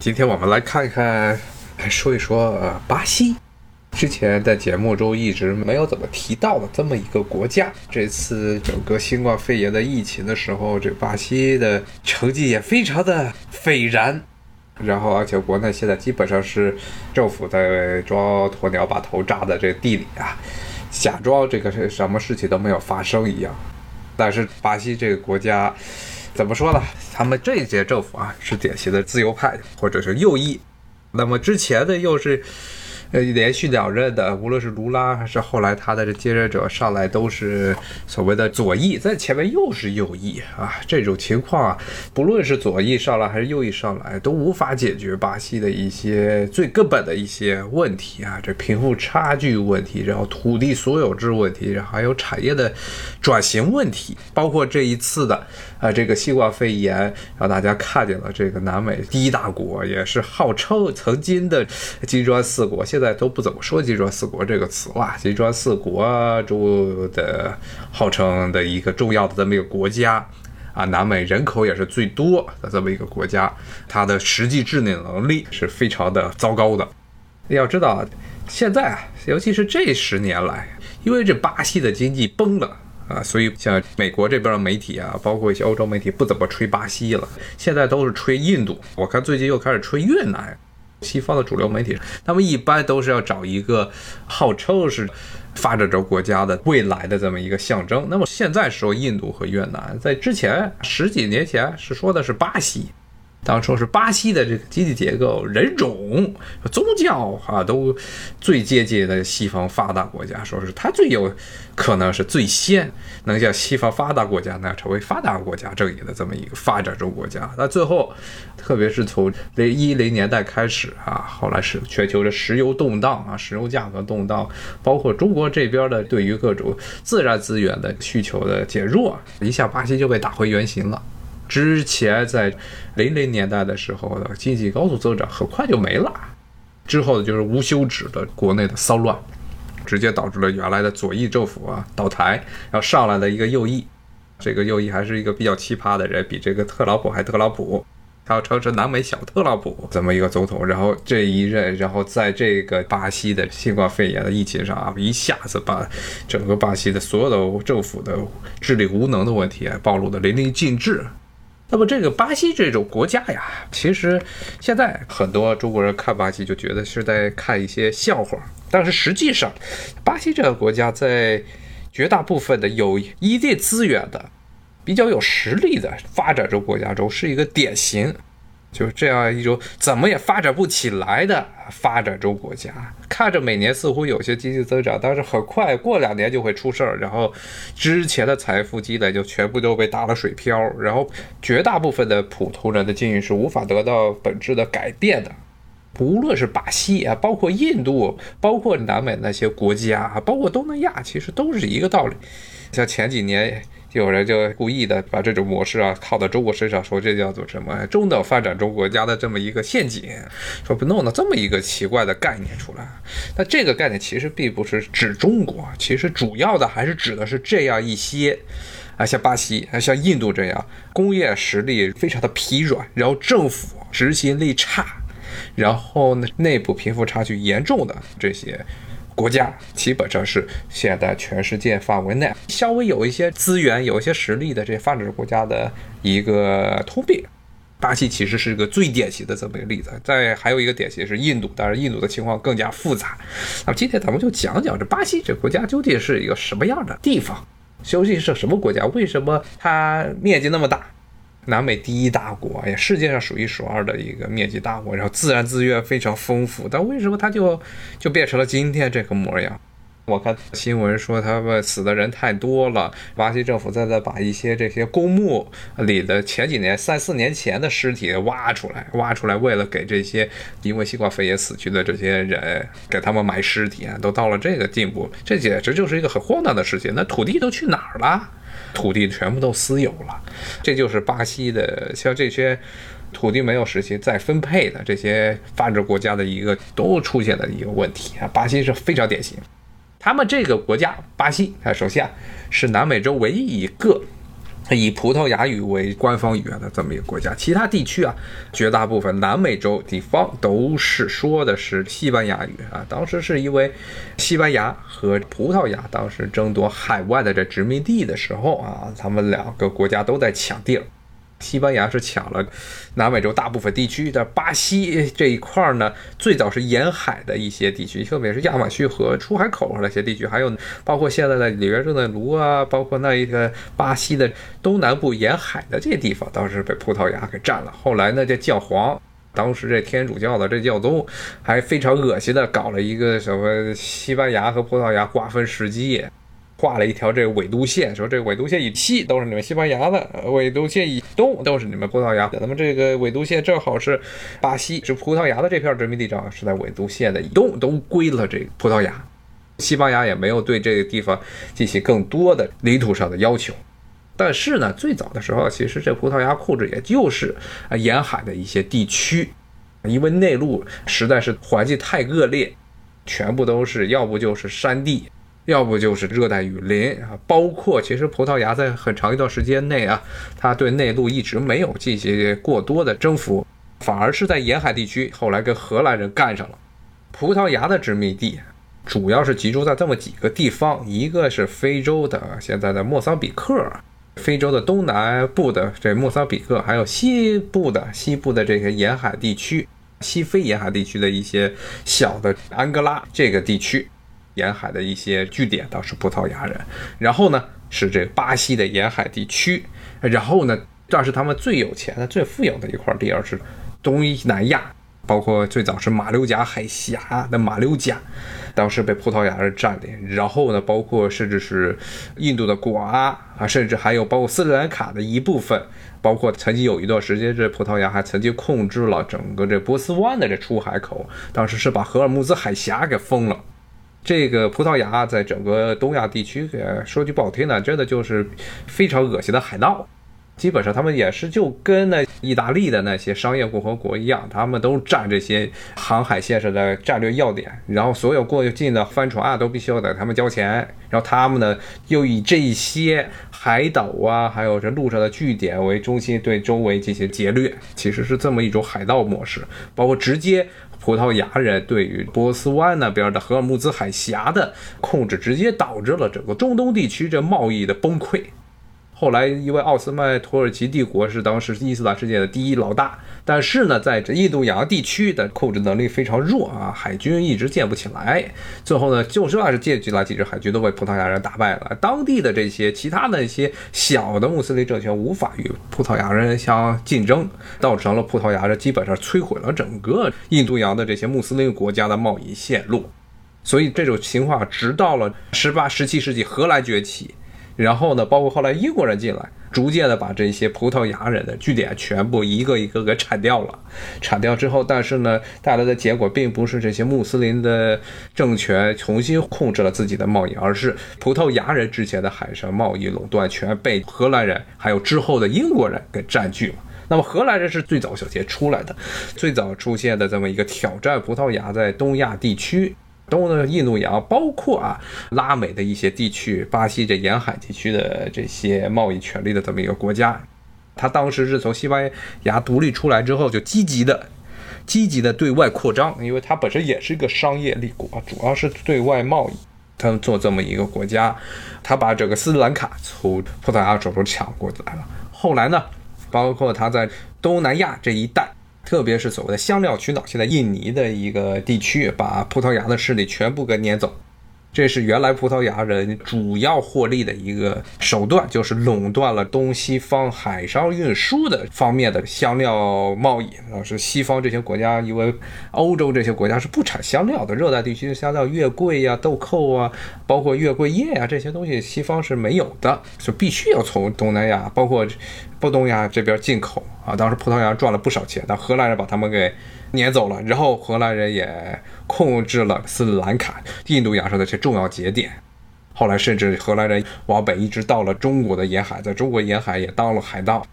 今天我们来看一看，来说一说呃巴西。之前在节目中一直没有怎么提到的这么一个国家，这次整个新冠肺炎的疫情的时候，这巴西的成绩也非常的斐然。然后，而且国内现在基本上是政府在装鸵鸟把头扎在这地里啊，假装这个是什么事情都没有发生一样。但是巴西这个国家怎么说呢？他们这一届政府啊是典型的自由派或者是右翼，那么之前的又是。呃，连续两任的，无论是卢拉还是后来他的这接任者上来，都是所谓的左翼，在前面又是右翼啊。这种情况啊，不论是左翼上来还是右翼上来，都无法解决巴西的一些最根本的一些问题啊。这贫富差距问题，然后土地所有制问题，然后还有产业的转型问题，包括这一次的啊这个新冠肺炎，让大家看见了这个南美第一大国，也是号称曾经的金砖四国，现现在都不怎么说“金砖四国”这个词了。金砖四国中的号称的一个重要的这么一个国家啊，南美人口也是最多的这么一个国家，它的实际治理能力是非常的糟糕的。要知道，现在啊，尤其是这十年来，因为这巴西的经济崩了啊，所以像美国这边的媒体啊，包括一些欧洲媒体不怎么吹巴西了，现在都是吹印度。我看最近又开始吹越南。西方的主流媒体，他们一般都是要找一个号称是发展中国家的未来的这么一个象征。那么现在说印度和越南，在之前十几年前是说的是巴西。当初是巴西的这个经济结构、人种、宗教啊，都最接近的西方发达国家，说是它最有可能是最先能像西方发达国家那样成为发达国家阵营的这么一个发展中国家。那最后，特别是从这一零年代开始啊，后来是全球的石油动荡啊，石油价格动荡，包括中国这边的对于各种自然资源的需求的减弱，一下巴西就被打回原形了。之前在零零年代的时候的经济高速增长很快就没了，之后的就是无休止的国内的骚乱，直接导致了原来的左翼政府啊倒台，然后上来了一个右翼，这个右翼还是一个比较奇葩的人，比这个特朗普还特朗普，他要称是南美小特朗普这么一个总统，然后这一任，然后在这个巴西的新冠肺炎的疫情上啊，一下子把整个巴西的所有的政府的治理无能的问题暴露的淋漓尽致。那么这个巴西这种国家呀，其实现在很多中国人看巴西就觉得是在看一些笑话，但是实际上，巴西这个国家在绝大部分的有一定资源的、比较有实力的发展中国家中是一个典型。就是这样一种怎么也发展不起来的发展中国家，看着每年似乎有些经济增长，但是很快过两年就会出事儿，然后之前的财富积累就全部都被打了水漂，然后绝大部分的普通人的境遇是无法得到本质的改变的。不论是巴西啊，包括印度，包括南美那些国家啊，包括东南亚，其实都是一个道理。像前几年。有人就故意的把这种模式啊套到中国身上，说这叫做什么中等发展中国家的这么一个陷阱，说不弄了这么一个奇怪的概念出来。那这个概念其实并不是指中国，其实主要的还是指的是这样一些啊，像巴西啊，像印度这样工业实力非常的疲软，然后政府执行力差，然后呢内部贫富差距严重的这些。国家基本上是现在全世界范围内稍微有一些资源、有一些实力的这些发展国家的一个通病。巴西其实是一个最典型的这么一个例子。再还有一个典型是印度，当然印度的情况更加复杂。那么今天咱们就讲讲这巴西这国家究竟是一个什么样的地方，究竟是什么国家？为什么它面积那么大？南美第一大国，也世界上数一数二的一个面积大国，然后自然资源非常丰富，但为什么它就就变成了今天这个模样？我看新闻说他们死的人太多了，巴西政府在在把一些这些公墓里的前几年三四年前的尸体挖出来，挖出来为了给这些因为新冠肺炎死去的这些人给他们埋尸体啊，都到了这个地步，这简直就是一个很荒诞的事情。那土地都去哪儿了？土地全部都私有了，这就是巴西的，像这些土地没有实行再分配的这些发展国家的一个都出现的一个问题啊。巴西是非常典型，他们这个国家巴西，啊首先啊是南美洲唯一一个以葡萄牙语为官方语言的这么一个国家，其他地区啊，绝大部分南美洲地方都是说的是西班牙语啊。当时是因为西班牙和葡萄牙当时争夺海外的这殖民地的时候啊，他们两个国家都在抢地儿。西班牙是抢了南美洲大部分地区的，巴西这一块儿呢，最早是沿海的一些地区，特别是亚马逊河出海口那些地区，还有包括现在的里约热内卢啊，包括那一个巴西的东南部沿海的这些地方，当时被葡萄牙给占了。后来呢，这教皇，当时这天主教的这教宗，还非常恶心的搞了一个什么西班牙和葡萄牙瓜分时机。画了一条这个纬度线，说这个纬度线以西都是你们西班牙的，纬度线以东都是你们葡萄牙的。那么这个纬度线正好是巴西是葡萄牙的这片殖民地，正好是在纬度线的以东，都归了这个葡萄牙。西班牙也没有对这个地方进行更多的领土上的要求。但是呢，最早的时候，其实这葡萄牙控制也就是啊沿海的一些地区，因为内陆实在是环境太恶劣，全部都是要不就是山地。要不就是热带雨林啊，包括其实葡萄牙在很长一段时间内啊，它对内陆一直没有进行过多的征服，反而是在沿海地区后来跟荷兰人干上了。葡萄牙的殖民地主要是集中在这么几个地方，一个是非洲的现在的莫桑比克，非洲的东南部的这莫桑比克，还有西部的西部的这个沿海地区，西非沿海地区的一些小的安哥拉这个地区。沿海的一些据点倒是葡萄牙人，然后呢是这巴西的沿海地区，然后呢这是他们最有钱的、最富有的一块地，而是东南亚，包括最早是马六甲海峡的马六甲，当时被葡萄牙人占领，然后呢包括甚至是印度的瓜啊，甚至还有包括斯里兰卡的一部分，包括曾经有一段时间这葡萄牙还曾经控制了整个这波斯湾的这出海口，当时是把荷尔木兹海峡给封了。这个葡萄牙在整个东亚地区，呃说句不好听的，真的就是非常恶心的海盗。基本上他们也是就跟那意大利的那些商业共和国一样，他们都占这些航海线上的战略要点，然后所有过境的帆船啊都必须要给他们交钱，然后他们呢又以这些海岛啊，还有这路上的据点为中心，对周围进行劫掠，其实是这么一种海盗模式，包括直接。葡萄牙人对于波斯湾那边的荷尔木兹海峡的控制，直接导致了整个中东地区这贸易的崩溃。后来，因为奥斯曼土耳其帝国是当时伊斯兰世界的第一老大，但是呢，在这印度洋地区的控制能力非常弱啊，海军一直建不起来。最后呢，就算是建起来几支海军，都被葡萄牙人打败了。当地的这些其他的一些小的穆斯林政权无法与葡萄牙人相竞争，造成了葡萄牙人基本上摧毁了整个印度洋的这些穆斯林国家的贸易线路。所以这种情况，直到了十八、十七世纪，荷兰崛起。然后呢，包括后来英国人进来，逐渐的把这些葡萄牙人的据点全部一个一个给铲掉了。铲掉之后，但是呢，带来的结果并不是这些穆斯林的政权重新控制了自己的贸易，而是葡萄牙人之前的海上贸易垄断权被荷兰人还有之后的英国人给占据了。那么荷兰人是最早小杰出来的，最早出现的这么一个挑战葡萄牙在东亚地区。东的印度洋，包括啊拉美的一些地区，巴西这沿海地区的这些贸易权利的这么一个国家，他当时是从西班牙独立出来之后，就积极的、积极的对外扩张，因为它本身也是一个商业立国，主要是对外贸易，他做这么一个国家，他把整个斯里兰卡从葡萄牙手中抢过来了。后来呢，包括他在东南亚这一带。特别是所谓的香料群岛，现在印尼的一个地区，把葡萄牙的势力全部给撵走。这是原来葡萄牙人主要获利的一个手段，就是垄断了东西方海上运输的方面的香料贸易。啊，是西方这些国家，因为欧洲这些国家是不产香料的，热带地区的香料，月桂呀、豆蔻啊，包括月桂叶呀这些东西，西方是没有的，就必须要从东南亚，包括波东亚这边进口啊。当时葡萄牙赚了不少钱，但荷兰人把他们给。撵走了，然后荷兰人也控制了斯里兰卡、印度洋上的这些重要节点。后来甚至荷兰人往北一直到了中国的沿海，在中国沿海也当了海盗，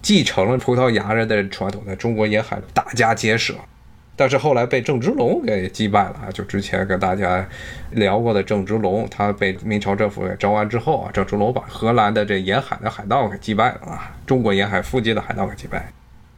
继承了葡萄牙人的传统，在中国沿海打家劫舍。但是后来被郑芝龙给击败了啊！就之前跟大家聊过的郑芝龙，他被明朝政府给招安之后啊，郑芝龙把荷兰的这沿海的海盗给击败了啊，中国沿海附近的海盗给击败。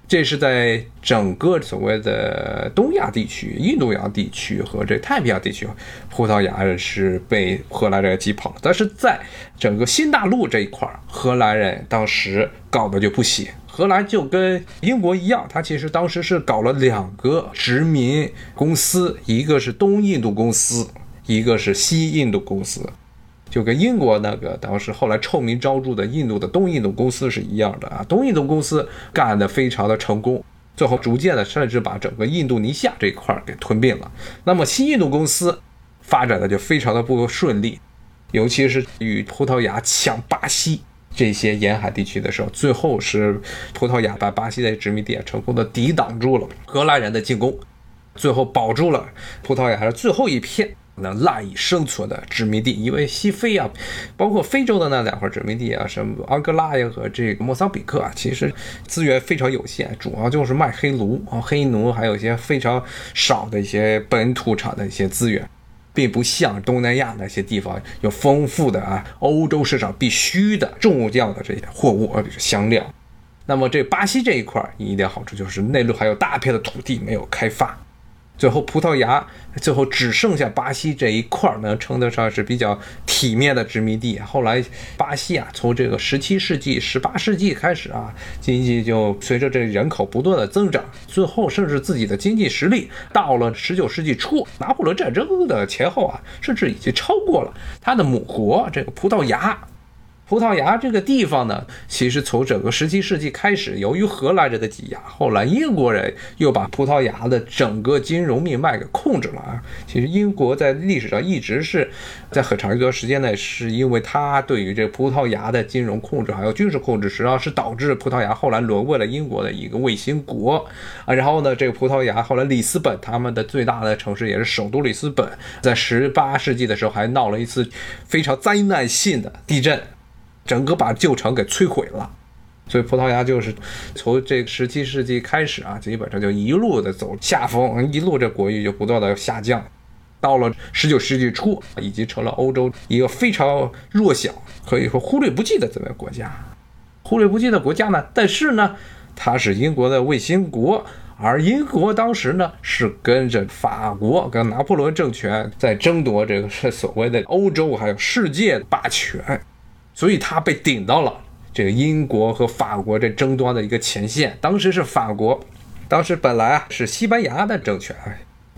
这是在整个所谓的东亚地区、印度洋地区和这太平洋地区，葡萄牙人是被荷兰人击跑了。但是在整个新大陆这一块，荷兰人当时搞的就不行。荷兰就跟英国一样，他其实当时是搞了两个殖民公司，一个是东印度公司，一个是西印度公司，就跟英国那个当时后来臭名昭著的印度的东印度公司是一样的啊。东印度公司干得非常的成功，最后逐渐的甚至把整个印度尼西亚这一块给吞并了。那么新印度公司发展的就非常的不顺利，尤其是与葡萄牙抢巴西。这些沿海地区的时候，最后是葡萄牙把巴西的殖民地成功的抵挡住了荷兰人的进攻，最后保住了葡萄牙的最后一片能赖以生存的殖民地。因为西非啊，包括非洲的那两块殖民地啊，什么安哥拉呀和这个莫桑比克啊，其实资源非常有限，主要就是卖黑奴啊、黑奴，还有一些非常少的一些本土产的一些资源。并不像东南亚那些地方有丰富的啊，欧洲市场必须的重要的这些货物，比如香料。那么这巴西这一块一点好处就是内陆还有大片的土地没有开发。最后，葡萄牙最后只剩下巴西这一块儿能称得上是比较体面的殖民地。后来，巴西啊，从这个十七世纪、十八世纪开始啊，经济就随着这人口不断的增长，最后甚至自己的经济实力到了十九世纪初拿破仑战争的前后啊，甚至已经超过了他的母国这个葡萄牙。葡萄牙这个地方呢，其实从整个十七世纪开始，由于荷兰人的挤压，后来英国人又把葡萄牙的整个金融命脉给控制了啊。其实英国在历史上一直是在很长一段时间内，是因为它对于这葡萄牙的金融控制还有军事控制，实际上是导致葡萄牙后来沦为了英国的一个卫星国啊。然后呢，这个葡萄牙后来里斯本他们的最大的城市也是首都里斯本，在十八世纪的时候还闹了一次非常灾难性的地震。整个把旧城给摧毁了，所以葡萄牙就是从这十七世纪开始啊，基本上就一路的走下风，一路这国力就不断的下降，到了十九世纪初，已经成了欧洲一个非常弱小，可以说忽略不计的这么个国家。忽略不计的国家呢，但是呢，它是英国的卫星国，而英国当时呢是跟着法国跟拿破仑政权在争夺这个是所谓的欧洲还有世界霸权。所以他被顶到了这个英国和法国这争端的一个前线。当时是法国，当时本来啊是西班牙的政权，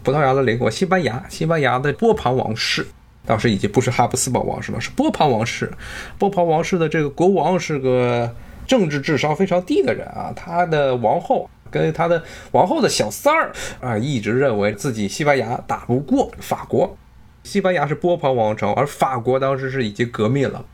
葡萄牙的邻国西班牙，西班牙的波旁王室，当时已经不是哈布斯堡王室了，是波旁王室。波旁王室的这个国王是个政治智商非常低的人啊，他的王后跟他的王后的小三儿啊，一直认为自己西班牙打不过法国。西班牙是波旁王朝，而法国当时是已经革命了。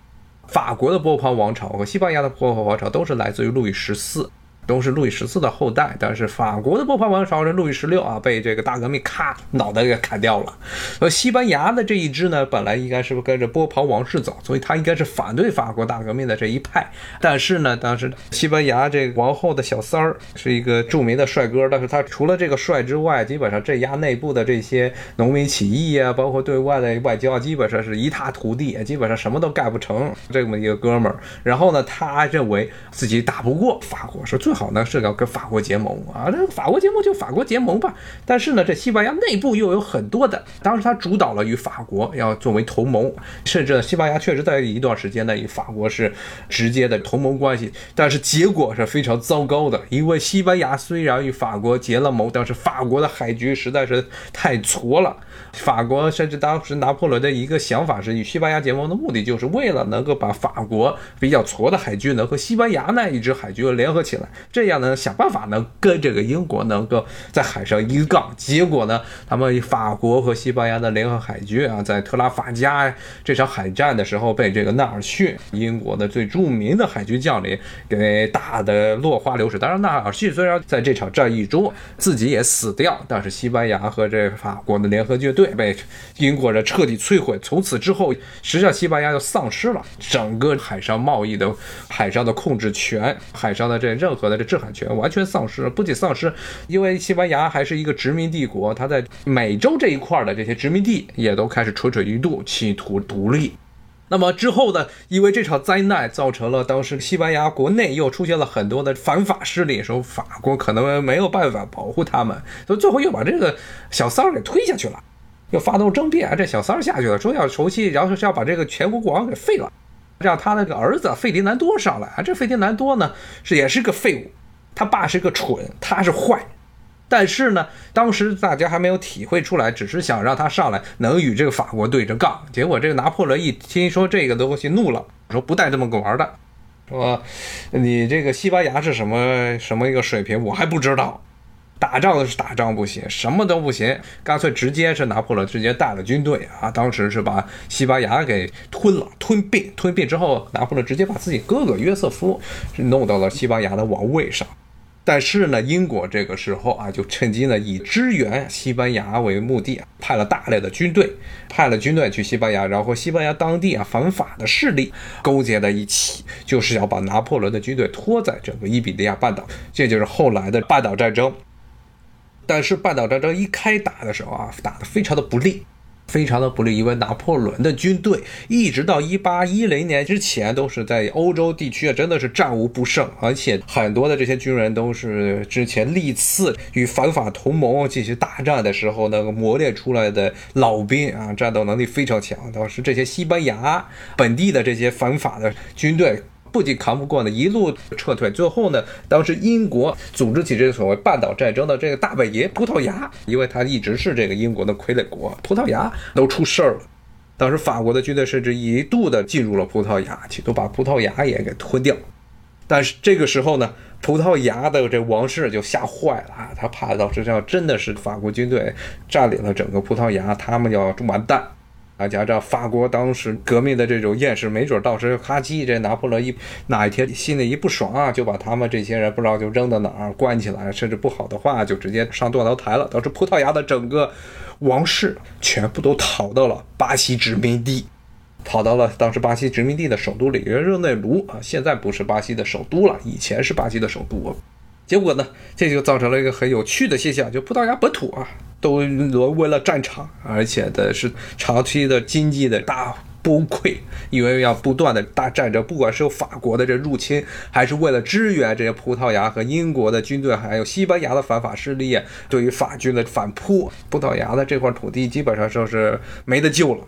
法国的波旁王朝和西班牙的波旁王朝都是来自于路易十四。都是路易十四的后代，但是法国的波旁王朝是路易十六啊，被这个大革命咔脑袋给砍掉了。而西班牙的这一支呢，本来应该是跟着波旁王室走，所以他应该是反对法国大革命的这一派。但是呢，当时西班牙这个王后的小三儿是一个著名的帅哥，但是他除了这个帅之外，基本上镇压内部的这些农民起义啊，包括对外的外交，基本上是一塌涂地，基本上什么都干不成。这么一个哥们儿，然后呢，他认为自己打不过法国，说最。最好呢是要跟法国结盟啊，这法国结盟就法国结盟吧。但是呢，这西班牙内部又有很多的，当时他主导了与法国要作为同盟，甚至西班牙确实在一段时间内与法国是直接的同盟关系。但是结果是非常糟糕的，因为西班牙虽然与法国结了盟，但是法国的海军实在是太挫了。法国甚至当时拿破仑的一个想法是与西班牙结盟的目的，就是为了能够把法国比较挫的海军能和西班牙那一支海军联合起来，这样呢想办法能跟这个英国能够在海上一杠。结果呢，他们法国和西班牙的联合海军啊，在特拉法加这场海战的时候，被这个纳尔逊英国的最著名的海军将领给打得落花流水。当然，纳尔逊虽然在这场战役中自己也死掉，但是西班牙和这法国的联合军队。被英国人彻底摧毁，从此之后，实际上西班牙就丧失了整个海上贸易的海上的控制权，海上的这任何的这制海权完全丧失，不仅丧失，因为西班牙还是一个殖民帝国，它在美洲这一块的这些殖民地也都开始蠢蠢欲动，企图独立。那么之后呢？因为这场灾难造成了当时西班牙国内又出现了很多的反法势力，说法国可能没有办法保护他们，所以最后又把这个小三儿给推下去了，又发动政变，这小三儿下去了，说要重新，然后是要把这个全国国王给废了，让他那个儿子费迪南多上来啊。这费迪南多呢是也是个废物，他爸是个蠢，他是坏。但是呢，当时大家还没有体会出来，只是想让他上来能与这个法国对着杠。结果这个拿破仑一听说这个东西怒了，说不带这么个玩的，说你这个西班牙是什么什么一个水平，我还不知道。打仗的是打仗不行，什么都不行，干脆直接是拿破仑直接带了军队啊，当时是把西班牙给吞了，吞并，吞并之后，拿破仑直接把自己哥哥约瑟夫 弄到了西班牙的王位上。但是呢，英国这个时候啊，就趁机呢以支援西班牙为目的啊，派了大量的军队，派了军队去西班牙，然后西班牙当地啊反法的势力勾结在一起，就是要把拿破仑的军队拖在整个伊比利亚半岛，这就是后来的半岛战争。但是半岛战争一开打的时候啊，打得非常的不利。非常的不利，因为拿破仑的军队一直到一八一零年之前都是在欧洲地区啊，真的是战无不胜，而且很多的这些军人都是之前历次与反法同盟进行大战的时候那个磨练出来的老兵啊，战斗能力非常强。当时这些西班牙本地的这些反法的军队。不仅扛不过呢，一路撤退。最后呢，当时英国组织起这个所谓半岛战争的这个大本营葡萄牙，因为他一直是这个英国的傀儡国，葡萄牙都出事儿了。当时法国的军队甚至一度的进入了葡萄牙，企图把葡萄牙也给吞掉。但是这个时候呢，葡萄牙的这王室就吓坏了啊，他怕到时候真的是法国军队占领了整个葡萄牙，他们要完蛋。大家知道法国当时革命的这种厌世，没准到时候咔叽，这拿破仑一哪一天心里一不爽啊，就把他们这些人不知道就扔到哪儿关起来，甚至不好的话就直接上断头台了。导致葡萄牙的整个王室全部都逃到了巴西殖民地，跑到了当时巴西殖民地的首都里约热内卢啊，现在不是巴西的首都了，以前是巴西的首都。结果呢，这就造成了一个很有趣的现象，就葡萄牙本土啊。都沦为了战场，而且的是长期的经济的大崩溃，因为要不断的大战争，不管是有法国的这入侵，还是为了支援这些葡萄牙和英国的军队，还有西班牙的反法势力对于法军的反扑，葡萄牙的这块土地基本上就是没得救了。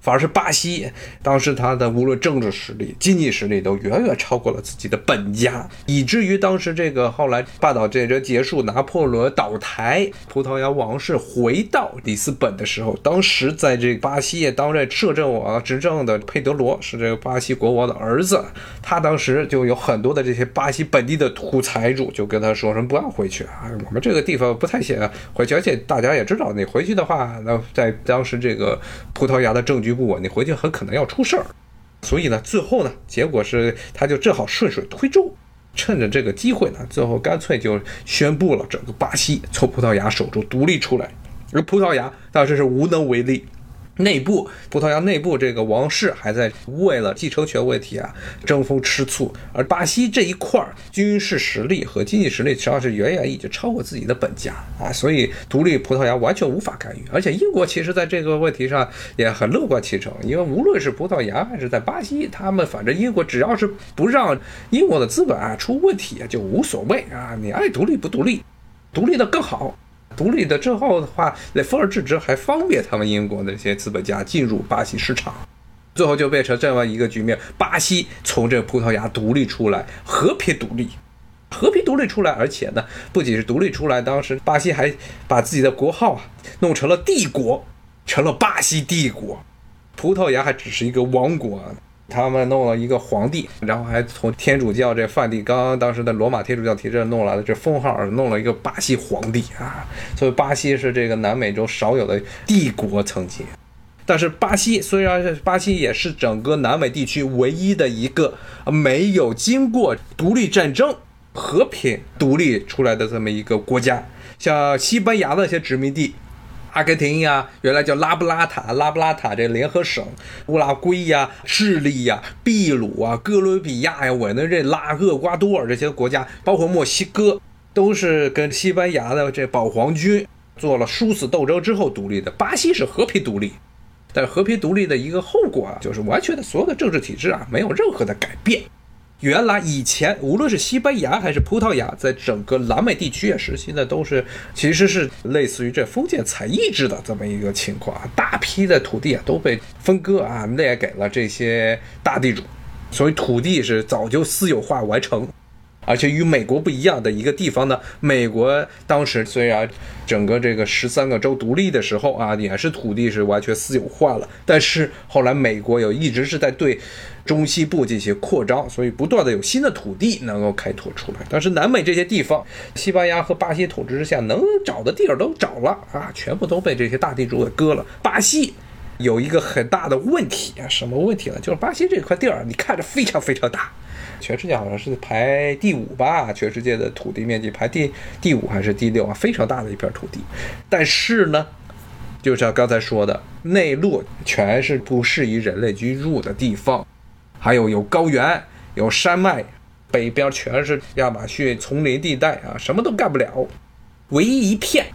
反而是巴西，当时他的无论政治实力、经济实力都远远超过了自己的本家，以至于当时这个后来半岛战争结束，拿破仑倒台，葡萄牙王室回到里斯本的时候，当时在这个巴西担任摄政王执政的佩德罗是这个巴西国王的儿子，他当时就有很多的这些巴西本地的土财主就跟他说什么不要回去啊，我们这个地方不太行回去，而且大家也知道，你回去的话，那在当时这个葡萄牙的政局。不稳，你回去很可能要出事儿，所以呢，最后呢，结果是他就正好顺水推舟，趁着这个机会呢，最后干脆就宣布了整个巴西从葡萄牙手中独立出来，而葡萄牙当时是无能为力。内部葡萄牙内部这个王室还在为了继承权问题啊争风吃醋，而巴西这一块儿军事实力和经济实力实际上是远远已经超过自己的本家啊，所以独立葡萄牙完全无法干预。而且英国其实在这个问题上也很乐观其成，因为无论是葡萄牙还是在巴西，他们反正英国只要是不让英国的资本啊出问题啊就无所谓啊，你爱独立不独立，独立的更好。独立的之后的话，那分而治之，还方便他们英国的这些资本家进入巴西市场，最后就变成这么一个局面：巴西从这葡萄牙独立出来，和平独立，和平独立出来，而且呢，不仅是独立出来，当时巴西还把自己的国号啊弄成了帝国，成了巴西帝国，葡萄牙还只是一个王国。啊他们弄了一个皇帝，然后还从天主教这梵蒂冈当时的罗马天主教提这弄来的这封号，弄了一个巴西皇帝啊。所以巴西是这个南美洲少有的帝国曾经。但是巴西虽然是巴西，也是整个南美地区唯一的一个没有经过独立战争和平独立出来的这么一个国家。像西班牙的一些殖民地。阿根廷呀，原来叫拉布拉塔，拉布拉塔这联合省，乌拉圭呀、智利呀、秘鲁啊、哥伦比亚呀、委内瑞拉、厄瓜多尔这些国家，包括墨西哥，都是跟西班牙的这保皇军做了殊死斗争之后独立的。巴西是和平独立，但和平独立的一个后果啊，就是完全的所有的政治体制啊，没有任何的改变。原来以前无论是西班牙还是葡萄牙，在整个南美地区啊实行的都是其实是类似于这封建采邑制的这么一个情况，大批的土地啊都被分割啊列给了这些大地主，所以土地是早就私有化完成。而且与美国不一样的一个地方呢，美国当时虽然整个这个十三个州独立的时候啊，也是土地是完全私有化了，但是后来美国有一直是在对中西部进行扩张，所以不断的有新的土地能够开拓出来。但是南美这些地方，西班牙和巴西统治之下，能找的地儿都找了啊，全部都被这些大地主给割了。巴西有一个很大的问题啊，什么问题呢？就是巴西这块地儿，你看着非常非常大。全世界好像是排第五吧，全世界的土地面积排第第五还是第六啊？非常大的一片土地，但是呢，就像刚才说的，内陆全是不适宜人类居住的地方，还有有高原、有山脉，北边全是亚马逊丛林地带啊，什么都干不了，唯一一片。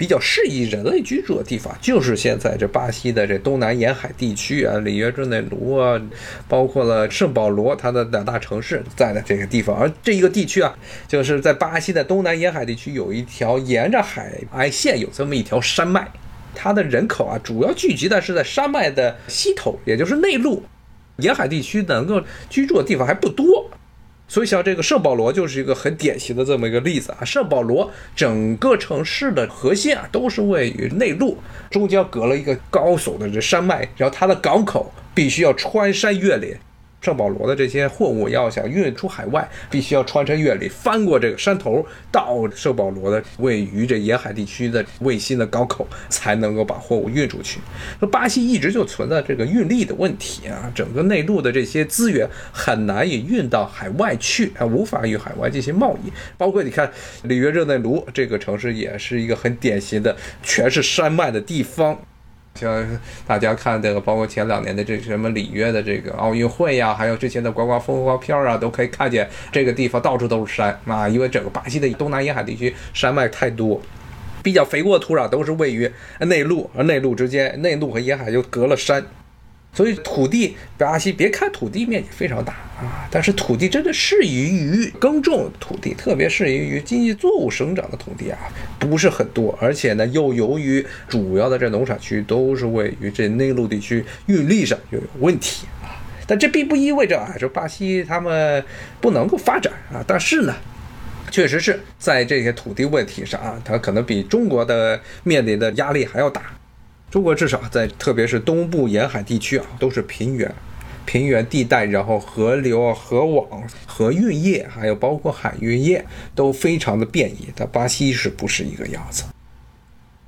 比较适宜人类居住的地方，就是现在这巴西的这东南沿海地区啊，里约热内卢啊，包括了圣保罗，它的两大城市在的这个地方。而这一个地区啊，就是在巴西的东南沿海地区，有一条沿着海岸线有这么一条山脉，它的人口啊，主要聚集的是在山脉的西头，也就是内陆，沿海地区能够居住的地方还不多。所以，像这个圣保罗就是一个很典型的这么一个例子啊。圣保罗整个城市的核心啊，都是位于内陆，中间隔了一个高耸的这山脉，然后它的港口必须要穿山越岭。圣保罗的这些货物要想运出海外，必须要穿山越岭，翻过这个山头，到圣保罗的位于这沿海地区的卫星的港口，才能够把货物运出去。那巴西一直就存在这个运力的问题啊，整个内陆的这些资源很难以运到海外去啊，无法与海外进行贸易。包括你看里约热内卢这个城市，也是一个很典型的全是山脉的地方。像大家看这个，包括前两年的这什么里约的这个奥运会呀，还有之前的刮刮风刮片啊，都可以看见这个地方到处都是山啊，因为整个巴西的东南沿海地区山脉太多，比较肥沃的土壤都是位于内陆，而内陆之间，内陆和沿海就隔了山。所以土地，巴西别看土地面积非常大啊，但是土地真的适宜于耕种土地，特别适宜于经济作物生长的土地啊，不是很多。而且呢，又由于主要的这农产区都是位于这内陆地区，运力上又有问题啊。但这并不意味着啊，说巴西他们不能够发展啊。但是呢，确实是在这些土地问题上啊，它可能比中国的面临的压力还要大。中国至少在特别是东部沿海地区啊，都是平原，平原地带，然后河流啊、河网、河运业，还有包括海运业都非常的便宜。但巴西是不是一个样子？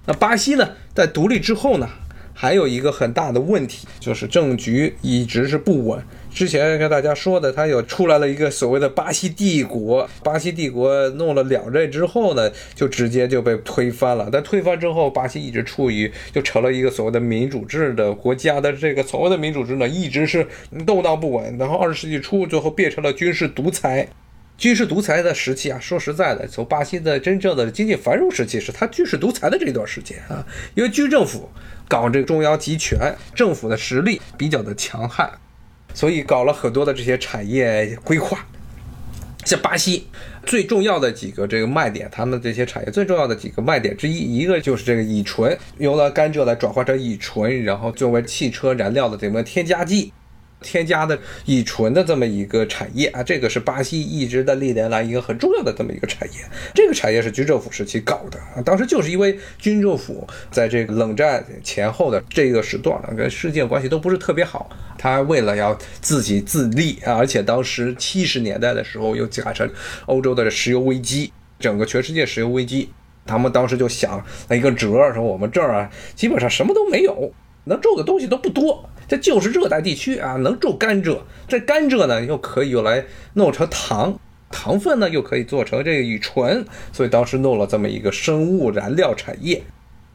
那巴西呢，在独立之后呢？还有一个很大的问题，就是政局一直是不稳。之前跟大家说的，他有出来了一个所谓的巴西帝国。巴西帝国弄了两任之后呢，就直接就被推翻了。但推翻之后，巴西一直处于就成了一个所谓的民主制的国家的这个所谓的民主制呢，一直是动荡不稳。然后二十世纪初，最后变成了军事独裁。军事独裁的时期啊，说实在的，从巴西的真正的经济繁荣时期，是他军事独裁的这段时间啊，因为军政府。搞这个中央集权，政府的实力比较的强悍，所以搞了很多的这些产业规划。像巴西最重要的几个这个卖点，他们这些产业最重要的几个卖点之一，一个就是这个乙醇，用了甘蔗来转化成乙醇，然后作为汽车燃料的这么添加剂。添加的乙醇的这么一个产业啊，这个是巴西一直的历年来一个很重要的这么一个产业。这个产业是军政府时期搞的啊，当时就是因为军政府在这个冷战前后的这个时段呢，跟世界关系都不是特别好，他为了要自己自立啊，而且当时七十年代的时候又赶上欧洲的石油危机，整个全世界石油危机，他们当时就想了一个辙，说我们这儿啊基本上什么都没有。能种的东西都不多，这就是热带地区啊，能种甘蔗。这甘蔗呢，又可以用来弄成糖，糖分呢又可以做成这个乙醇，所以当时弄了这么一个生物燃料产业。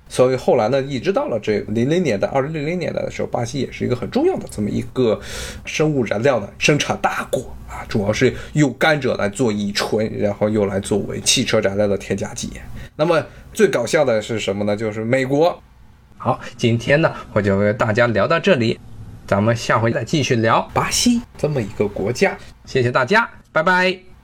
所以后来呢，一直到了这零零年代，二零零零年代的时候，巴西也是一个很重要的这么一个生物燃料的生产大国啊，主要是用甘蔗来做乙醇，然后又来作为汽车燃料的添加剂。那么最搞笑的是什么呢？就是美国。好，今天呢，我就为大家聊到这里，咱们下回再继续聊巴西这么一个国家。谢谢大家，拜拜。